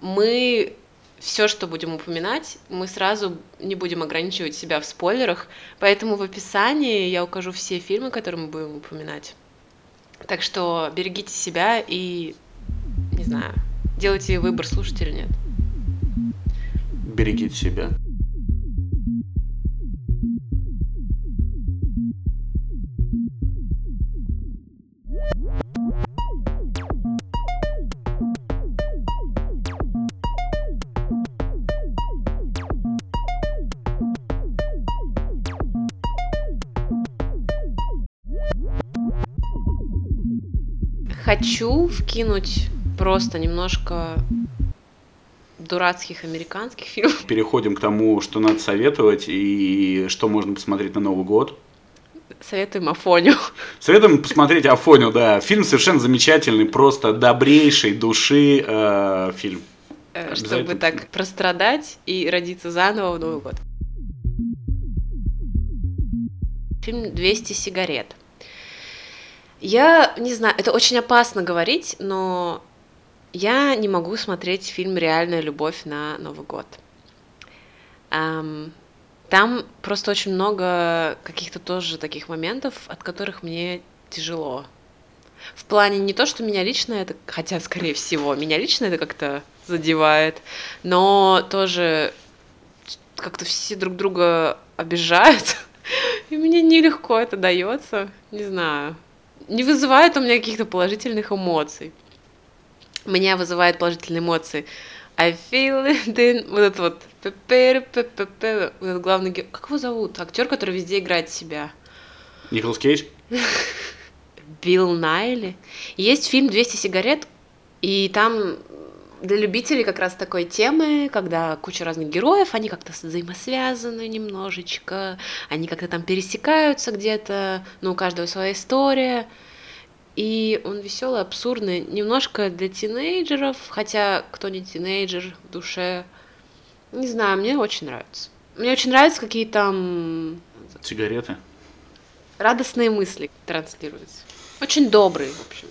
мы все, что будем упоминать, мы сразу не будем ограничивать себя в спойлерах, поэтому в описании я укажу все фильмы, которые мы будем упоминать. Так что берегите себя и, не знаю, делайте выбор, слушать или нет. Берегите себя. Хочу вкинуть просто немножко дурацких американских фильмов. Переходим к тому, что надо советовать и что можно посмотреть на Новый год. Советуем Афоню. Советуем посмотреть Афоню, да. Фильм совершенно замечательный, просто добрейшей души э, фильм. Э, чтобы так прострадать и родиться заново в Новый год. Фильм «200 сигарет». Я не знаю, это очень опасно говорить, но я не могу смотреть фильм «Реальная любовь» на Новый год. Там просто очень много каких-то тоже таких моментов, от которых мне тяжело. В плане не то, что меня лично это, хотя, скорее всего, меня лично это как-то задевает, но тоже как-то все друг друга обижают, и мне нелегко это дается, не знаю не вызывает у меня каких-то положительных эмоций. Меня вызывает положительные эмоции. I feel it in... Вот это вот. Вот этот главный герой. Как его зовут? Актер, который везде играет себя. Николас Кейдж? Билл Найли. Есть фильм «200 сигарет», и там для любителей как раз такой темы, когда куча разных героев, они как-то взаимосвязаны немножечко, они как-то там пересекаются где-то, но у каждого своя история. И он веселый, абсурдный, немножко для тинейджеров, хотя кто не тинейджер в душе, не знаю, мне очень нравится. Мне очень нравятся какие там... Сигареты? Радостные мысли транслируются. Очень добрые, в общем.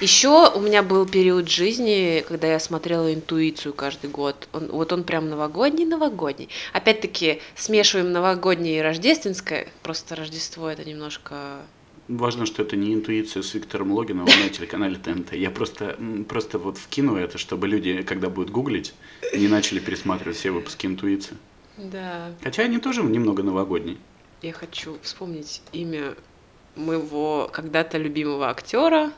Еще у меня был период жизни, когда я смотрела интуицию каждый год. Он, вот он прям новогодний, новогодний. Опять-таки смешиваем новогоднее и рождественское. Просто Рождество это немножко Важно, что это не интуиция с Виктором Логиновым на телеканале ТНТ. Я просто, просто вот вкину это, чтобы люди, когда будут гуглить, не начали пересматривать все выпуски интуиции. Да. Хотя они тоже немного новогодние. Я хочу вспомнить имя моего когда-то любимого актера,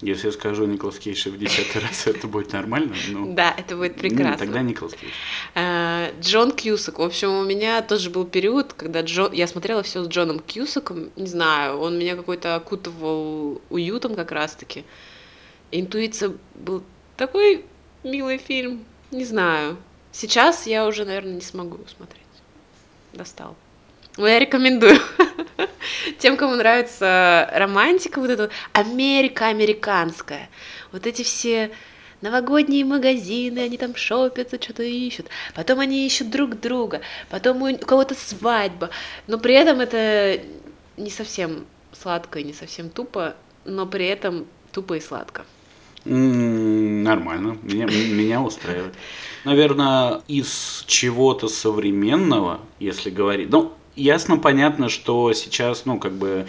если я скажу Николас Кейдж в десятый раз, это будет нормально? Ну, да, это будет прекрасно. тогда Николас Кейдж. А, Джон Кьюсак. В общем, у меня тоже был период, когда Джон... я смотрела все с Джоном Кьюсаком. Не знаю, он меня какой-то окутывал уютом как раз-таки. Интуиция был такой милый фильм. Не знаю. Сейчас я уже, наверное, не смогу смотреть. Достал. Но я рекомендую. Тем, кому нравится романтика, вот эта Америка американская, вот эти все новогодние магазины, они там шопятся, что-то ищут, потом они ищут друг друга, потом у кого-то свадьба, но при этом это не совсем сладко и не совсем тупо, но при этом тупо и сладко. нормально, меня, меня устраивает. Наверное, из чего-то современного, если говорить, ну, ясно, понятно, что сейчас, ну, как бы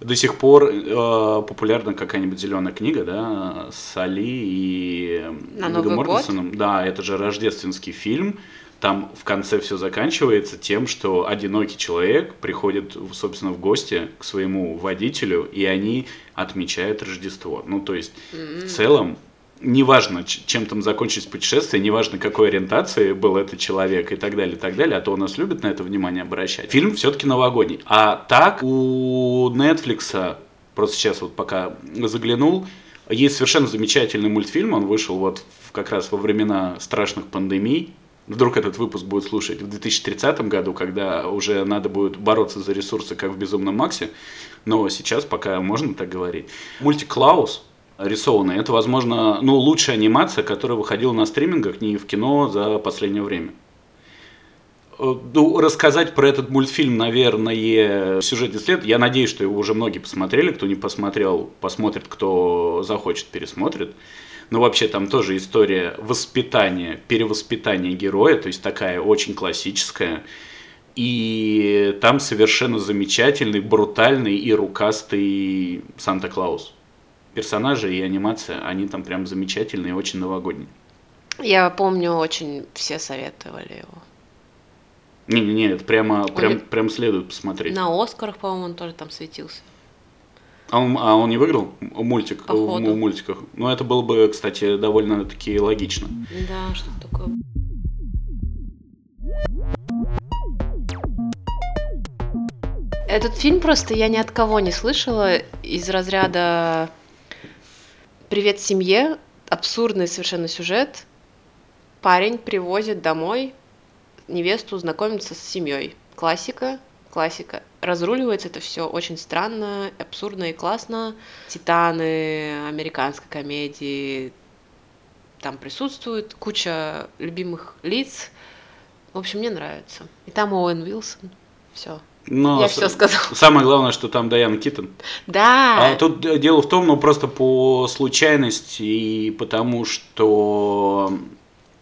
до сих пор э, популярна какая-нибудь зеленая книга, да, с Али и На Новый Моргенсоном. Да, это же рождественский фильм. Там в конце все заканчивается тем, что одинокий человек приходит, собственно, в гости к своему водителю, и они отмечают Рождество. Ну, то есть, mm-hmm. в целом, неважно, чем там закончилось путешествие, неважно, какой ориентации был этот человек и так далее, и так далее, а то у нас любят на это внимание обращать. Фильм все-таки новогодний. А так у Netflix, просто сейчас вот пока заглянул, есть совершенно замечательный мультфильм, он вышел вот как раз во времена страшных пандемий, вдруг этот выпуск будет слушать в 2030 году, когда уже надо будет бороться за ресурсы, как в «Безумном Максе», но сейчас пока можно так говорить. Мультик «Клаус», рисованный. Это, возможно, ну, лучшая анимация, которая выходила на стримингах, не в кино за последнее время. Э, ну, рассказать про этот мультфильм, наверное, сюжетный след. Я надеюсь, что его уже многие посмотрели. Кто не посмотрел, посмотрит, кто захочет, пересмотрит. Но вообще там тоже история воспитания, перевоспитания героя, то есть такая очень классическая. И там совершенно замечательный, брутальный и рукастый Санта-Клаус. Персонажи и анимация, они там прям замечательные, очень новогодние. Я помню, очень все советовали его. Не-не-не, это прямо, прям, прям следует посмотреть. На Оскарах, по-моему, он тоже там светился. А он, а он не выиграл мультик в, в мультиках? Ну, это было бы, кстати, довольно-таки логично. Да, что-то такое. Этот фильм просто я ни от кого не слышала из разряда «Привет семье», абсурдный совершенно сюжет. Парень привозит домой невесту знакомиться с семьей. Классика, классика. Разруливается это все очень странно, абсурдно и классно. Титаны американской комедии там присутствуют, куча любимых лиц. В общем, мне нравится. И там Оуэн Уилсон. Все. Но Я все сказал. Самое главное, что там Дайан Киттон. Да. А тут дело в том, ну просто по случайности и потому, что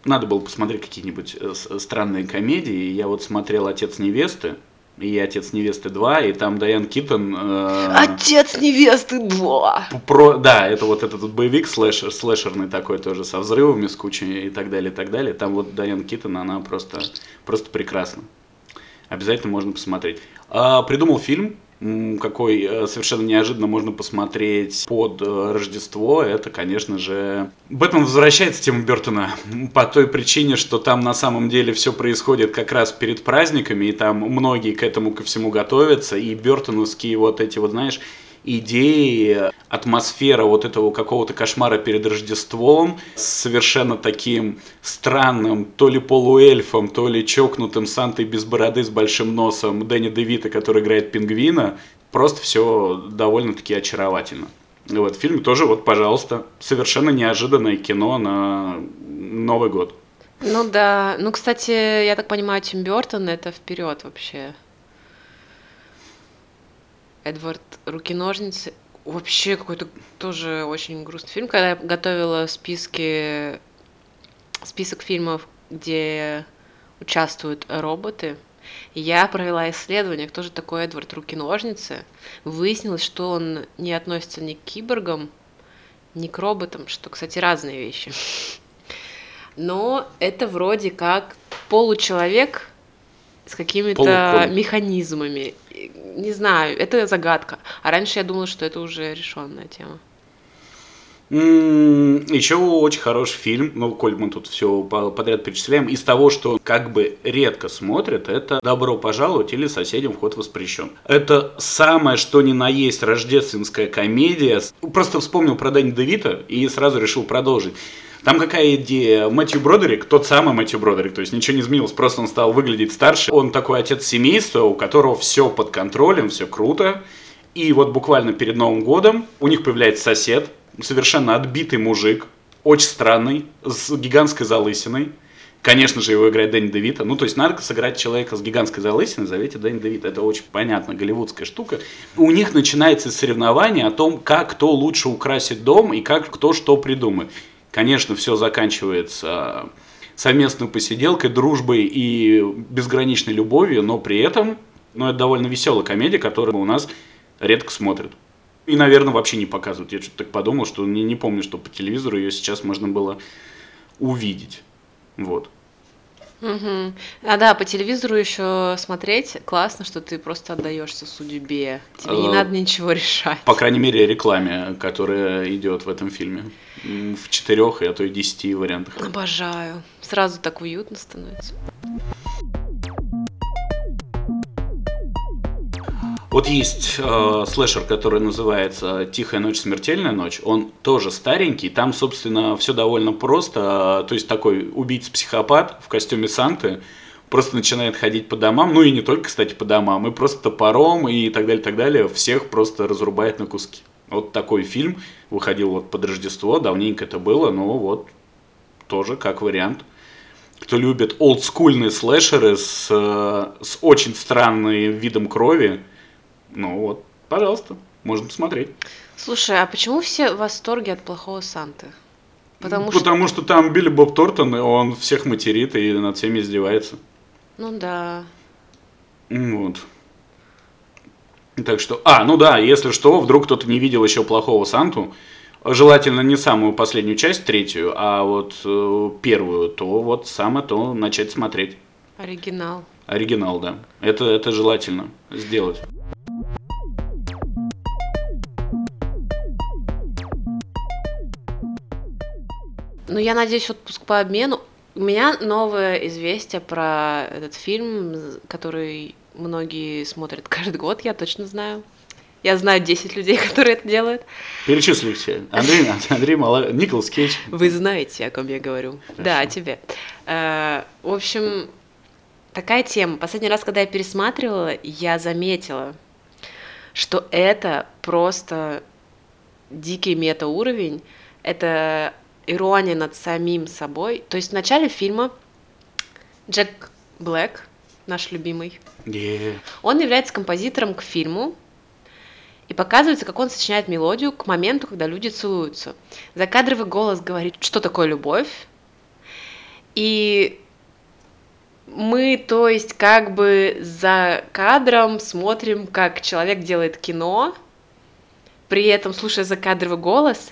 надо было посмотреть какие-нибудь э, странные комедии. Я вот смотрел «Отец невесты», и «Отец невесты 2», и там Дайан Киттон... Э, «Отец невесты 2». Про, да, это вот этот боевик слэшер, слэшерный такой тоже, со взрывами, с кучей и так далее, и так далее. Там вот Дайан Киттон, она просто, просто прекрасна. Обязательно можно посмотреть. А, придумал фильм, какой э, совершенно неожиданно можно посмотреть под э, Рождество, это, конечно же... Бэтмен возвращается тема Бертона по той причине, что там на самом деле все происходит как раз перед праздниками, и там многие к этому ко всему готовятся, и бертоновские вот эти вот, знаешь, идеи, атмосфера вот этого какого-то кошмара перед Рождеством с совершенно таким странным, то ли полуэльфом, то ли чокнутым Сантой без бороды с большим носом Дэнни Девита, который играет пингвина. Просто все довольно-таки очаровательно. Вот, фильм тоже, вот, пожалуйста, совершенно неожиданное кино на Новый год. Ну да, ну, кстати, я так понимаю, Тим Бертон это вперед вообще. Эдвард Руки-ножницы. Вообще какой-то тоже очень грустный фильм. Когда я готовила списки, список фильмов, где участвуют роботы, я провела исследование, кто же такой Эдвард Руки-ножницы. Выяснилось, что он не относится ни к киборгам, ни к роботам, что, кстати, разные вещи. Но это вроде как получеловек с какими-то механизмами не знаю, это загадка. А раньше я думала, что это уже решенная тема. Еще очень хороший фильм, ну, коль мы тут все подряд перечисляем, из того, что как бы редко смотрят, это «Добро пожаловать» или «Соседям вход воспрещен». Это самое, что ни на есть рождественская комедия. Просто вспомнил про Дэнни Девита и сразу решил продолжить. Там какая идея? Мэтью Бродерик, тот самый Мэтью Бродерик, то есть ничего не изменилось, просто он стал выглядеть старше. Он такой отец семейства, у которого все под контролем, все круто. И вот буквально перед Новым годом у них появляется сосед, совершенно отбитый мужик, очень странный, с гигантской залысиной. Конечно же, его играет Дэнни Девита. Ну, то есть надо сыграть человека с гигантской залысиной, зовите Дэнни Девита. Это очень понятно, голливудская штука. У них начинается соревнование о том, как кто лучше украсит дом и как кто что придумает. Конечно, все заканчивается совместной посиделкой, дружбой и безграничной любовью, но при этом, ну, это довольно веселая комедия, которую у нас редко смотрят. И, наверное, вообще не показывают. Я что-то так подумал, что не, не помню, что по телевизору ее сейчас можно было увидеть. Вот. Угу. А да, по телевизору еще смотреть классно, что ты просто отдаешься судьбе. Тебе не а, надо ничего решать. По крайней мере, рекламе, которая идет в этом фильме. В четырех, а то и десяти вариантах. Обожаю. Сразу так уютно становится. Вот есть э, слэшер, который называется «Тихая ночь, смертельная ночь». Он тоже старенький. Там, собственно, все довольно просто. То есть такой убийца-психопат в костюме Санты просто начинает ходить по домам. Ну и не только, кстати, по домам. И просто топором и так далее, так далее. Всех просто разрубает на куски. Вот такой фильм выходил вот под Рождество. Давненько это было, но вот тоже как вариант кто любит олдскульные слэшеры с, э, с очень странным видом крови, ну вот, пожалуйста, можно посмотреть. Слушай, а почему все в восторге от плохого Санты? Потому что... Потому что там Билли Боб Тортон, и он всех материт и над всеми издевается. Ну да. Вот. Так что, а, ну да, если что, вдруг кто-то не видел еще плохого Санту, желательно не самую последнюю часть, третью, а вот э, первую, то вот самое то начать смотреть. Оригинал. Оригинал, да. Это, это желательно сделать. Ну, я надеюсь, отпуск по обмену. У меня новое известие про этот фильм, который многие смотрят каждый год, я точно знаю. Я знаю 10 людей, которые это делают. Перечисли все. Андрей, Андрей Мала, Николас Кейдж. Вы знаете, о ком я говорю. Хорошо. Да, о тебе. Э, В общем, такая тема. Последний раз, когда я пересматривала, я заметила, что это просто дикий мета-уровень. Это ирония над самим собой. То есть в начале фильма Джек Блэк, наш любимый, Е. он является композитором к фильму, и показывается, как он сочиняет мелодию к моменту, когда люди целуются. Закадровый голос говорит, что такое любовь. И мы, то есть, как бы за кадром смотрим, как человек делает кино, при этом слушая закадровый голос.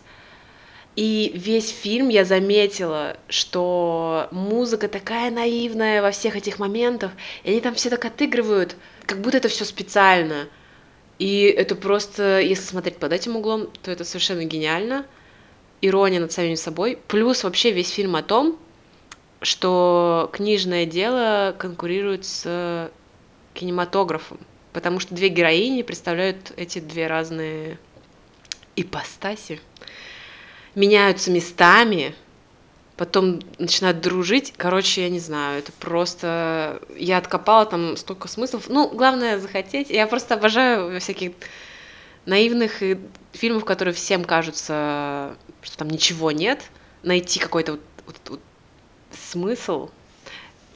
И весь фильм я заметила, что музыка такая наивная во всех этих моментах, и они там все так отыгрывают, как будто это все специально. И это просто, если смотреть под этим углом, то это совершенно гениально. Ирония над самим собой. Плюс вообще весь фильм о том, что книжное дело конкурирует с кинематографом. Потому что две героини представляют эти две разные ипостаси. Меняются местами, потом начинают дружить. Короче, я не знаю, это просто... Я откопала там столько смыслов. Ну, главное захотеть. Я просто обожаю всяких наивных и фильмов, которые всем кажутся, что там ничего нет, найти какой-то вот, вот- вот смысл.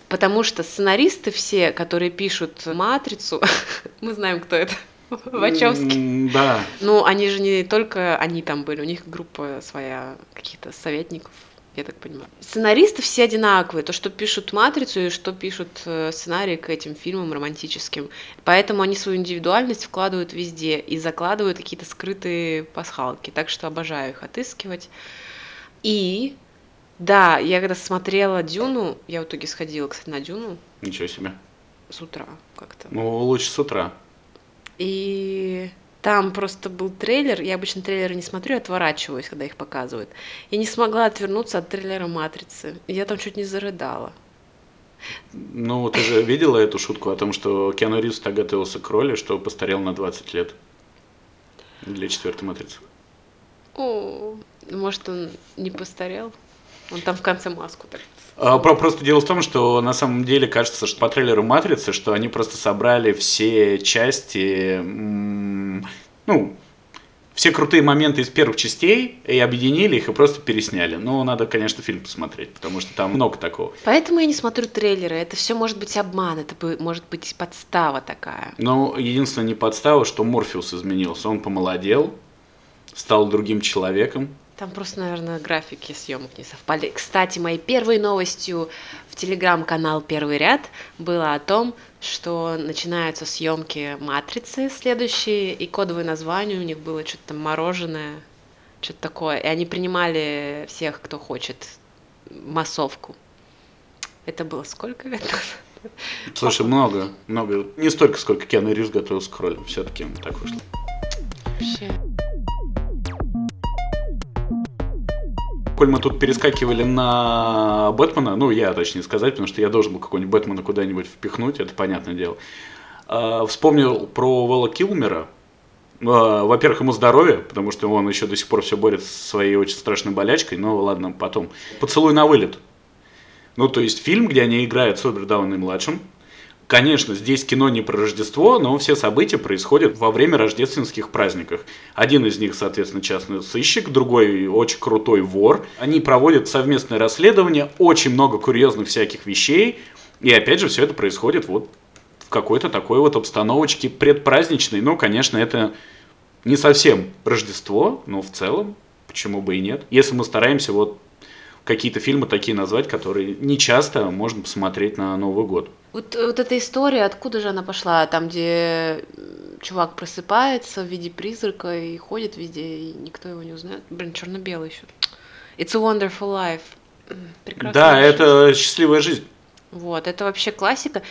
Потому что сценаристы все, которые пишут «Матрицу», мы знаем, кто это, Вачовски. Да. Ну, они же не только они там были, у них группа своя, каких-то советников, я так понимаю. Сценаристы все одинаковые, то, что пишут «Матрицу» и что пишут э, сценарии к этим фильмам романтическим. Поэтому они свою индивидуальность вкладывают везде и закладывают какие-то скрытые пасхалки. Так что обожаю их отыскивать. И да, я когда смотрела «Дюну», я в итоге сходила, кстати, на «Дюну» Ничего себе. с утра как-то. Ну, лучше с утра. И там просто был трейлер. Я обычно трейлеры не смотрю, отворачиваюсь, когда их показывают. Я не смогла отвернуться от трейлера «Матрицы». Я там чуть не зарыдала. Ну, ты же видела эту шутку о том, что Киану Ривз так готовился к роли, что постарел на 20 лет для четвертой матрицы. О, может, он не постарел? Он там в конце маску так. А, про- Просто дело в том, что на самом деле кажется, что по трейлеру Матрицы, что они просто собрали все части, ну, все крутые моменты из первых частей и объединили их и просто пересняли. Ну, надо, конечно, фильм посмотреть, потому что там много такого. Поэтому я не смотрю трейлеры. Это все может быть обман, это может быть подстава такая. Но единственное не подстава, что Морфеус изменился. Он помолодел, стал другим человеком. Там просто, наверное, графики съемок не совпали. Кстати, моей первой новостью в телеграм-канал «Первый ряд» было о том, что начинаются съемки «Матрицы» следующие, и кодовое название у них было что-то там мороженое, что-то такое. И они принимали всех, кто хочет, массовку. Это было сколько лет назад? Слушай, много, много. Не столько, сколько Киану Ривз готовился к роли. Все-таки так вышло. Вообще. Коль мы тут перескакивали на Бэтмена, ну, я точнее сказать, потому что я должен был какой-нибудь Бэтмена куда-нибудь впихнуть, это понятное дело. А, Вспомнил про Вэлла Килмера. А, Во-первых, ему здоровье, потому что он еще до сих пор все борется со своей очень страшной болячкой, но ладно, потом. «Поцелуй на вылет». Ну, то есть фильм, где они играют с Роберт Дауни-младшим. Конечно, здесь кино не про Рождество, но все события происходят во время рождественских праздников. Один из них, соответственно, частный сыщик, другой очень крутой вор. Они проводят совместное расследование, очень много курьезных всяких вещей. И опять же, все это происходит вот в какой-то такой вот обстановочке предпраздничной. Ну, конечно, это не совсем Рождество, но в целом, почему бы и нет. Если мы стараемся вот какие-то фильмы такие назвать, которые не часто можно посмотреть на Новый год. Вот, вот эта история, откуда же она пошла? Там, где чувак просыпается в виде призрака и ходит везде, и никто его не узнает. Блин, черно-белый еще. It's a Wonderful Life. Прекрасная да, жизнь. это счастливая жизнь. Вот, это вообще классика.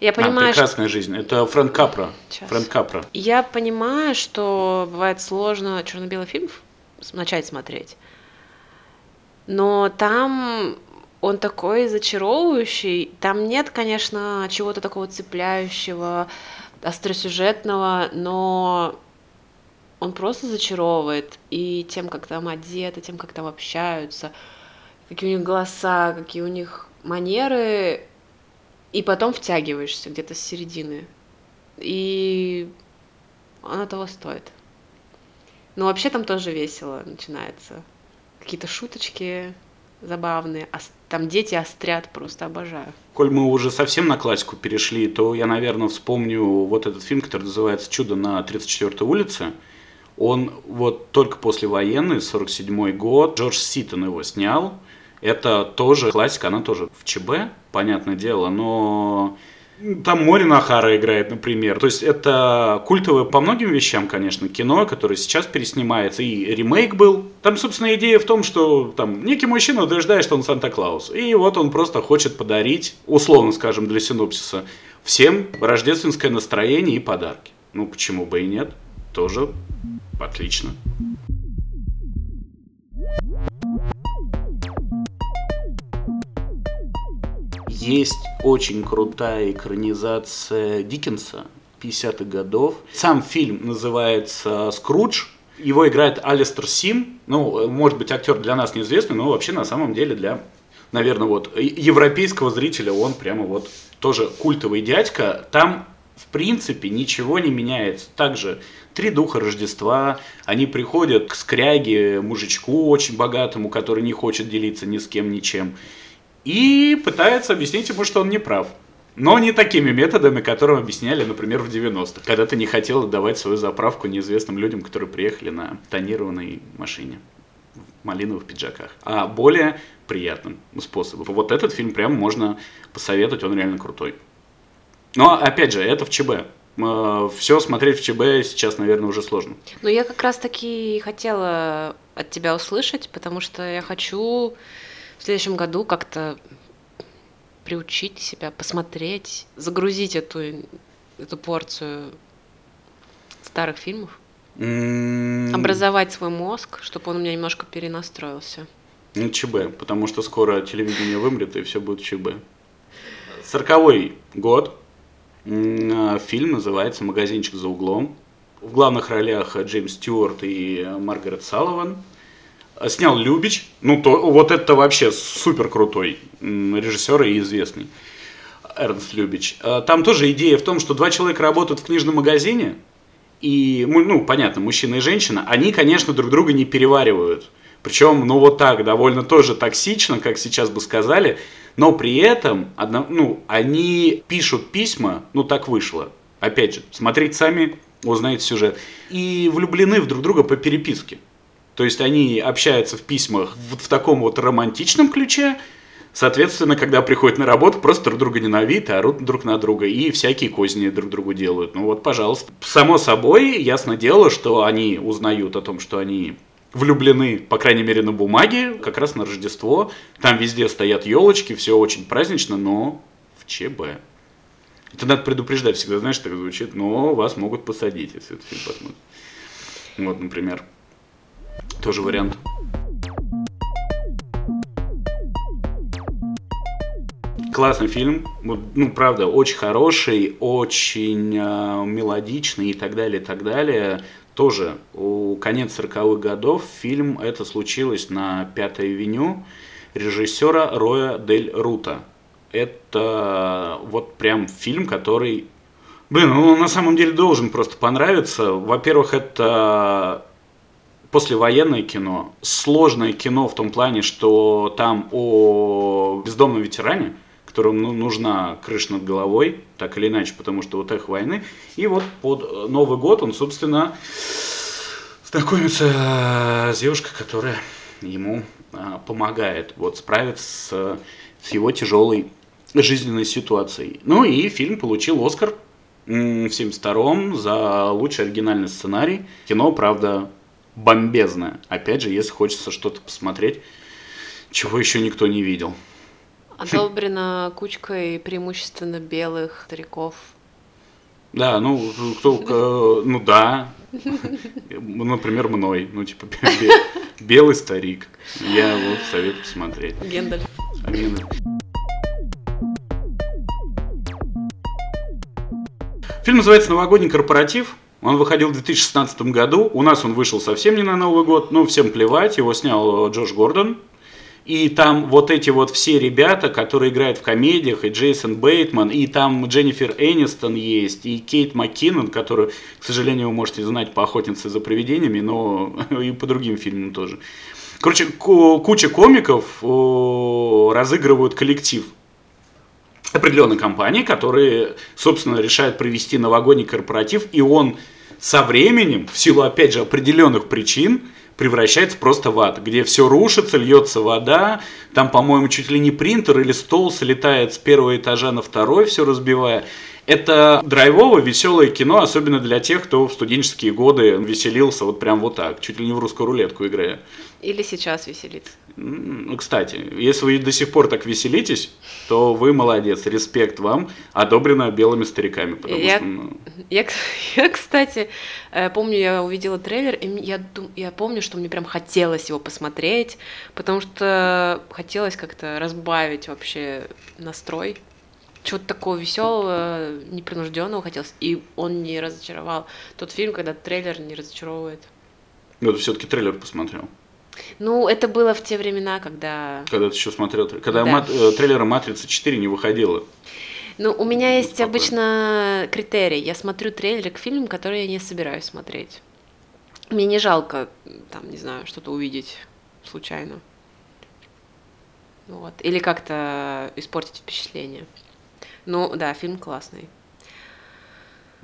Я понимаю, а, прекрасная что... жизнь. Это Фрэнк Капра. Сейчас. Фрэнк Капра. Я понимаю, что бывает сложно черно-белый фильм начать смотреть. Но там он такой зачаровывающий. Там нет, конечно, чего-то такого цепляющего, остросюжетного, но он просто зачаровывает. И тем, как там одеты, тем, как там общаются, какие у них голоса, какие у них манеры, и потом втягиваешься где-то с середины. И она того стоит. Но вообще там тоже весело начинается. Какие-то шуточки забавные. А там дети острят, просто обожаю. Коль мы уже совсем на классику перешли, то я, наверное, вспомню вот этот фильм, который называется «Чудо на 34-й улице». Он вот только послевоенный, 47-й год, Джордж Ситон его снял. Это тоже классика, она тоже в ЧБ, понятное дело, но там Мори Нахара играет, например. То есть это культовое по многим вещам, конечно, кино, которое сейчас переснимается. И ремейк был. Там, собственно, идея в том, что там некий мужчина утверждает, что он Санта-Клаус. И вот он просто хочет подарить, условно скажем, для синопсиса, всем рождественское настроение и подарки. Ну, почему бы и нет? Тоже отлично. Есть очень крутая экранизация Диккенса 50-х годов. Сам фильм называется «Скрудж». Его играет Алистер Сим. Ну, может быть, актер для нас неизвестный, но вообще на самом деле для, наверное, вот европейского зрителя он прямо вот тоже культовый дядька. Там в принципе ничего не меняется. Также три духа Рождества, они приходят к скряге, мужичку очень богатому, который не хочет делиться ни с кем ничем и пытается объяснить ему, что он не прав. Но не такими методами, которым объясняли, например, в 90-х, когда ты не хотел отдавать свою заправку неизвестным людям, которые приехали на тонированной машине в малиновых пиджаках, а более приятным способом. Вот этот фильм прям можно посоветовать, он реально крутой. Но, опять же, это в ЧБ. Все смотреть в ЧБ сейчас, наверное, уже сложно. Ну, я как раз-таки хотела от тебя услышать, потому что я хочу в следующем году как-то приучить себя, посмотреть, загрузить эту, эту порцию старых фильмов, mm. образовать свой мозг, чтобы он у меня немножко перенастроился. Ну, ЧБ, потому что скоро телевидение вымрет, и все будет ЧБ. Сороковой год. Фильм называется «Магазинчик за углом». В главных ролях Джеймс Стюарт и Маргарет Салливан – Снял Любич, ну то, вот это вообще супер крутой режиссер и известный. Эрнст Любич. А, там тоже идея в том, что два человека работают в книжном магазине, и, ну, понятно, мужчина и женщина, они, конечно, друг друга не переваривают. Причем, ну, вот так, довольно тоже токсично, как сейчас бы сказали, но при этом, одно, ну, они пишут письма, ну, так вышло. Опять же, смотрите сами, узнаете сюжет. И влюблены в друг друга по переписке. То есть они общаются в письмах вот в таком вот романтичном ключе, Соответственно, когда приходят на работу, просто друг друга ненавидят, орут друг на друга и всякие козни друг другу делают. Ну вот, пожалуйста. Само собой, ясно дело, что они узнают о том, что они влюблены, по крайней мере, на бумаге, как раз на Рождество. Там везде стоят елочки, все очень празднично, но в ЧБ. Это надо предупреждать всегда, знаешь, так звучит, но вас могут посадить, если этот фильм посмотрите. Вот, например. Тоже вариант. Классный фильм, ну, правда, очень хороший, очень э, мелодичный и так далее, и так далее. Тоже у конец 40-х годов фильм это случилось на Пятой авеню режиссера Роя Дель Рута. Это вот прям фильм, который, блин, ну на самом деле должен просто понравиться. Во-первых, это послевоенное кино, сложное кино в том плане, что там о бездомном ветеране, которому ну, нужна крыша над головой, так или иначе, потому что вот их войны. И вот под Новый год он, собственно, знакомится с девушкой, которая ему а, помогает вот справиться с, с его тяжелой жизненной ситуацией. Ну и фильм получил Оскар в 72-м за лучший оригинальный сценарий. Кино, правда, бомбезное. Опять же, если хочется что-то посмотреть, чего еще никто не видел. Одобрено кучкой преимущественно белых стариков. Да, ну, кто, ну да, например, мной, ну, типа, белый старик. Я вот советую посмотреть. Гендальф. Гендальф. Фильм называется «Новогодний корпоратив». Он выходил в 2016 году. У нас он вышел совсем не на Новый год, но всем плевать. Его снял Джош Гордон. И там вот эти вот все ребята, которые играют в комедиях, и Джейсон Бейтман, и там Дженнифер Энистон есть, и Кейт МакКиннон, которую, к сожалению, вы можете знать по «Охотнице за привидениями», но и по другим фильмам тоже. Короче, куча комиков разыгрывают коллектив определенной компании, которые, собственно, решают провести новогодний корпоратив, и он со временем, в силу, опять же, определенных причин, превращается просто в ад, где все рушится, льется вода, там, по-моему, чуть ли не принтер или стол слетает с первого этажа на второй, все разбивая. Это драйвово, веселое кино, особенно для тех, кто в студенческие годы веселился вот прям вот так, чуть ли не в русскую рулетку играя. Или сейчас веселиться. Ну, кстати, если вы до сих пор так веселитесь, то вы молодец, респект вам, одобрено белыми стариками. Потому я, что, ну... я, я, кстати, э, помню, я увидела трейлер, и я, я помню, что мне прям хотелось его посмотреть, потому что хотелось как-то разбавить вообще настрой чего-то такого веселого, непринужденного хотелось, и он не разочаровал. Тот фильм, когда трейлер не разочаровывает. Ну, ты все-таки трейлер посмотрел. Ну, это было в те времена, когда... Когда ты еще смотрел, когда да. мат, э, трейлера «Матрица 4» не выходило. Ну, у меня есть Спокойно. обычно критерий. Я смотрю трейлеры к фильмам, которые я не собираюсь смотреть. Мне не жалко, там, не знаю, что-то увидеть случайно. Вот. Или как-то испортить впечатление. Ну, да, фильм классный.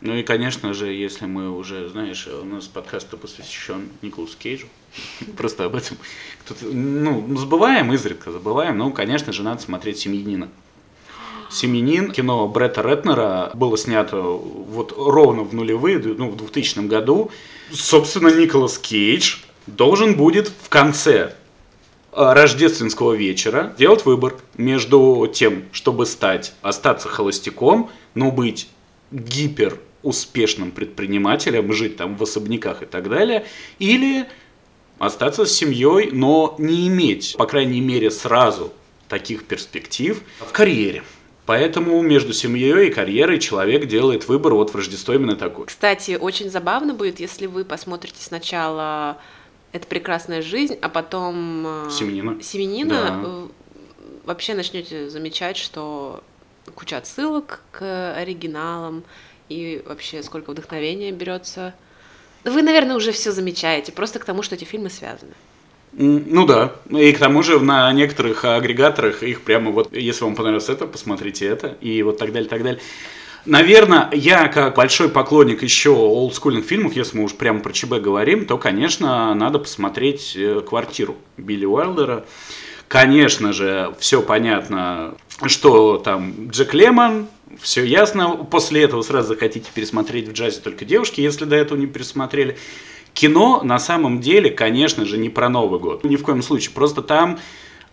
Ну и, конечно же, если мы уже, знаешь, у нас подкаст посвящен Николасу Кейджу, просто об этом ну, забываем изредка, забываем, ну, конечно же, надо смотреть «Семьянина». «Семьянин», кино Бретта Ретнера, было снято вот ровно в нулевые, ну, в 2000 году. Собственно, Николас Кейдж должен будет в конце рождественского вечера делать выбор между тем, чтобы стать, остаться холостяком, но быть гипер успешным предпринимателем, жить там в особняках и так далее, или остаться с семьей, но не иметь, по крайней мере, сразу таких перспектив в карьере. Поэтому между семьей и карьерой человек делает выбор вот в Рождество именно такой. Кстати, очень забавно будет, если вы посмотрите сначала «Это прекрасная жизнь», а потом э, «Семенина». «Семенина», да. Э, вообще начнете замечать, что куча отсылок к оригиналам, и вообще сколько вдохновения берется. Вы, наверное, уже все замечаете, просто к тому, что эти фильмы связаны. Ну да, и к тому же на некоторых агрегаторах их прямо вот, если вам понравилось это, посмотрите это, и вот так далее, так далее. Наверное, я как большой поклонник еще олдскульных фильмов, если мы уж прямо про ЧБ говорим, то, конечно, надо посмотреть э, «Квартиру» Билли Уайлдера. Конечно же, все понятно, что там Джек Лемон, все ясно. После этого сразу захотите пересмотреть в джазе только девушки, если до этого не пересмотрели. Кино на самом деле, конечно же, не про Новый год. Ни в коем случае. Просто там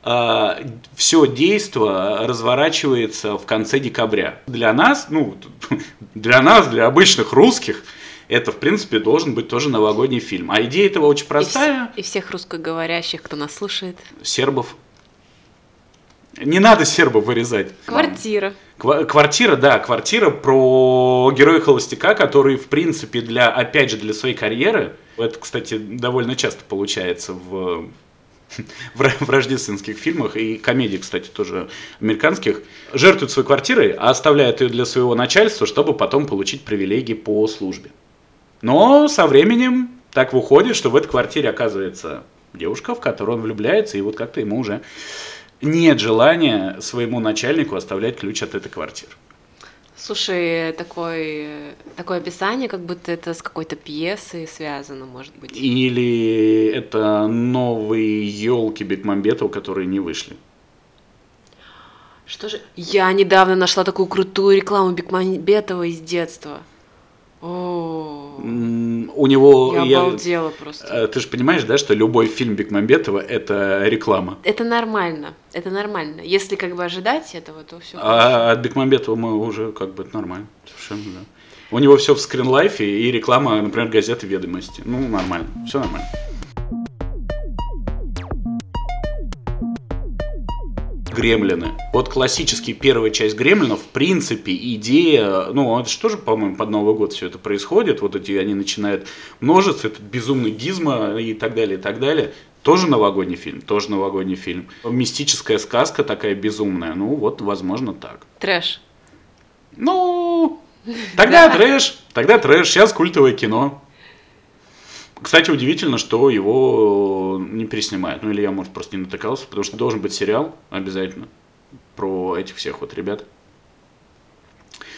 все действо разворачивается в конце декабря. Для нас, ну, для нас, для обычных русских, это, в принципе, должен быть тоже новогодний фильм. А идея этого очень простая. И, и всех русскоговорящих, кто нас слушает. Сербов. Не надо сербов вырезать. Квартира. Квартира, да, квартира про героя холостяка, который, в принципе, для, опять же, для своей карьеры, это, кстати, довольно часто получается в в рождественских фильмах и комедии, кстати, тоже американских, жертвует своей квартирой, а оставляет ее для своего начальства, чтобы потом получить привилегии по службе. Но со временем так выходит, что в этой квартире оказывается девушка, в которую он влюбляется, и вот как-то ему уже нет желания своему начальнику оставлять ключ от этой квартиры. Слушай, такой, такое описание, как будто это с какой-то пьесой связано, может быть. Или это новые елки Бекмамбетова, которые не вышли. Что же? Я недавно нашла такую крутую рекламу Бекмамбетова из детства. О, У него... я я- обалдела просто. э, Ты же понимаешь, да, что любой фильм Бекмамбетова – это реклама. Это нормально, это нормально. Если как бы ожидать этого, то все. А от Бекмамбетова мы уже как бы это нормально. Совершенно, да. У него все в скринлайфе и реклама, например, газеты «Ведомости». Ну, нормально. Все нормально. Гремлины. Вот классический первая часть Гремлинов, в принципе, идея, ну, это же тоже, по-моему, под Новый год все это происходит, вот эти, они начинают множиться, этот безумный гизма и так далее, и так далее. Тоже новогодний фильм, тоже новогодний фильм. Мистическая сказка такая безумная, ну, вот, возможно, так. Трэш. Ну, тогда трэш, тогда трэш, сейчас культовое кино. Кстати, удивительно, что его не переснимают. Ну, или я, может, просто не натыкался, потому что должен быть сериал обязательно про этих всех вот ребят.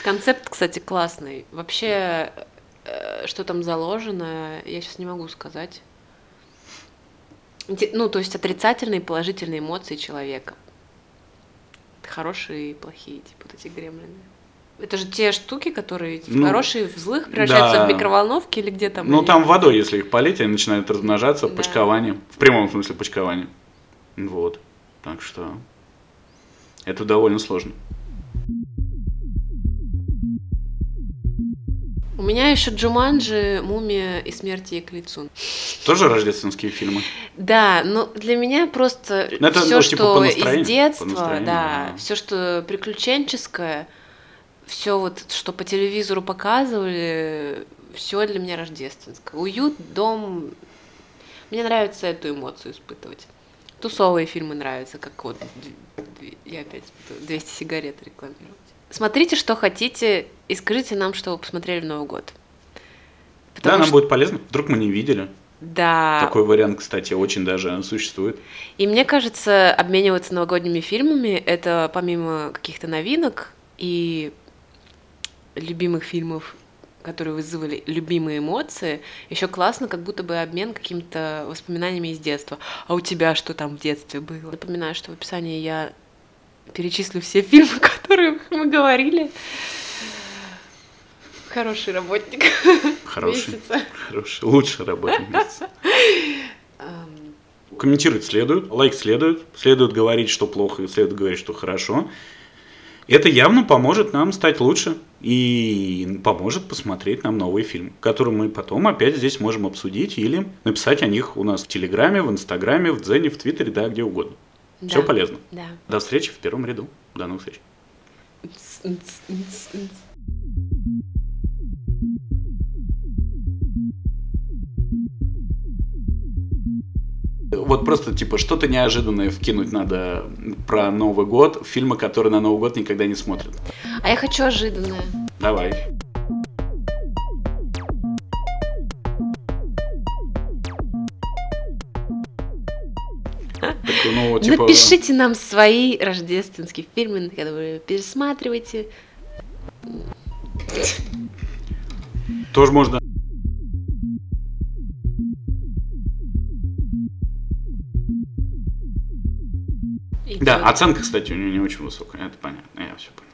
Концепт, кстати, классный. Вообще, э, что там заложено, я сейчас не могу сказать. Ну, то есть отрицательные и положительные эмоции человека. Хорошие и плохие, типа вот эти гремлины. Это же те штуки, которые Ну, хорошие в злых превращаются да. в микроволновки или где там? Ну, они? там водой, если их полить, они начинают размножаться Да. почкованием. В прямом смысле почкованием. Вот. Так что это довольно сложно. У меня еще Джуманджи, Мумия и Смерть ей к лицу. Тоже рождественские фильмы. Да, но для меня просто Ну, это, все, ну, типа, что из детства, да, да. все, что приключенческое, все вот, что по телевизору показывали, все для меня рождественское. Уют, дом. Мне нравится эту эмоцию испытывать. Тусовые фильмы нравятся, как вот я опять буду 200 сигарет рекламировать. Смотрите, что хотите, и скажите нам, что вы посмотрели в Новый год. да, Потому нам что- будет полезно. Вдруг мы не видели. да, Такой вариант, кстати, очень даже существует. И мне кажется, обмениваться новогодними фильмами это помимо каких-то новинок и любимых фильмов, которые вызвали любимые эмоции, еще классно, как будто бы обмен какими-то воспоминаниями из детства. А у тебя что там в детстве было? Напоминаю, что в описании я перечислю все фильмы, о которых мы говорили. Хороший работник. Хороший. месяца. Хороший. Лучший работник месяца. Комментировать следует, лайк следует, следует говорить, что плохо, следует говорить, что хорошо. Это явно поможет нам стать лучше и поможет посмотреть нам новые фильмы, которые мы потом опять здесь можем обсудить или написать о них у нас в Телеграме, в Инстаграме, в Дзене, в Твиттере, да, где угодно. Все да, полезно. Да. До встречи в первом ряду. До новых встреч. Вот просто, типа, что-то неожиданное вкинуть надо про Новый год, фильмы, которые на Новый год никогда не смотрят. А я хочу ожиданное. Давай. Так, ну, типа, Напишите нам свои рождественские фильмы, которые вы пересматриваете. Тоже можно. Да, оценка, кстати, у нее не очень высокая, это понятно, я все понял.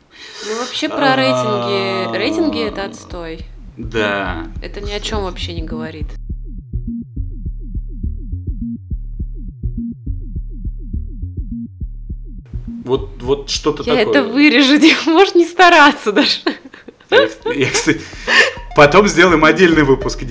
Ну вообще про рейтинги. А. Рейтинги это отстой. Да. Это ни о чем вообще не говорит. Вот, вот что-то Я такое. это вырежу, можешь не стараться даже. Я, я, кстати, потом сделаем отдельный выпуск.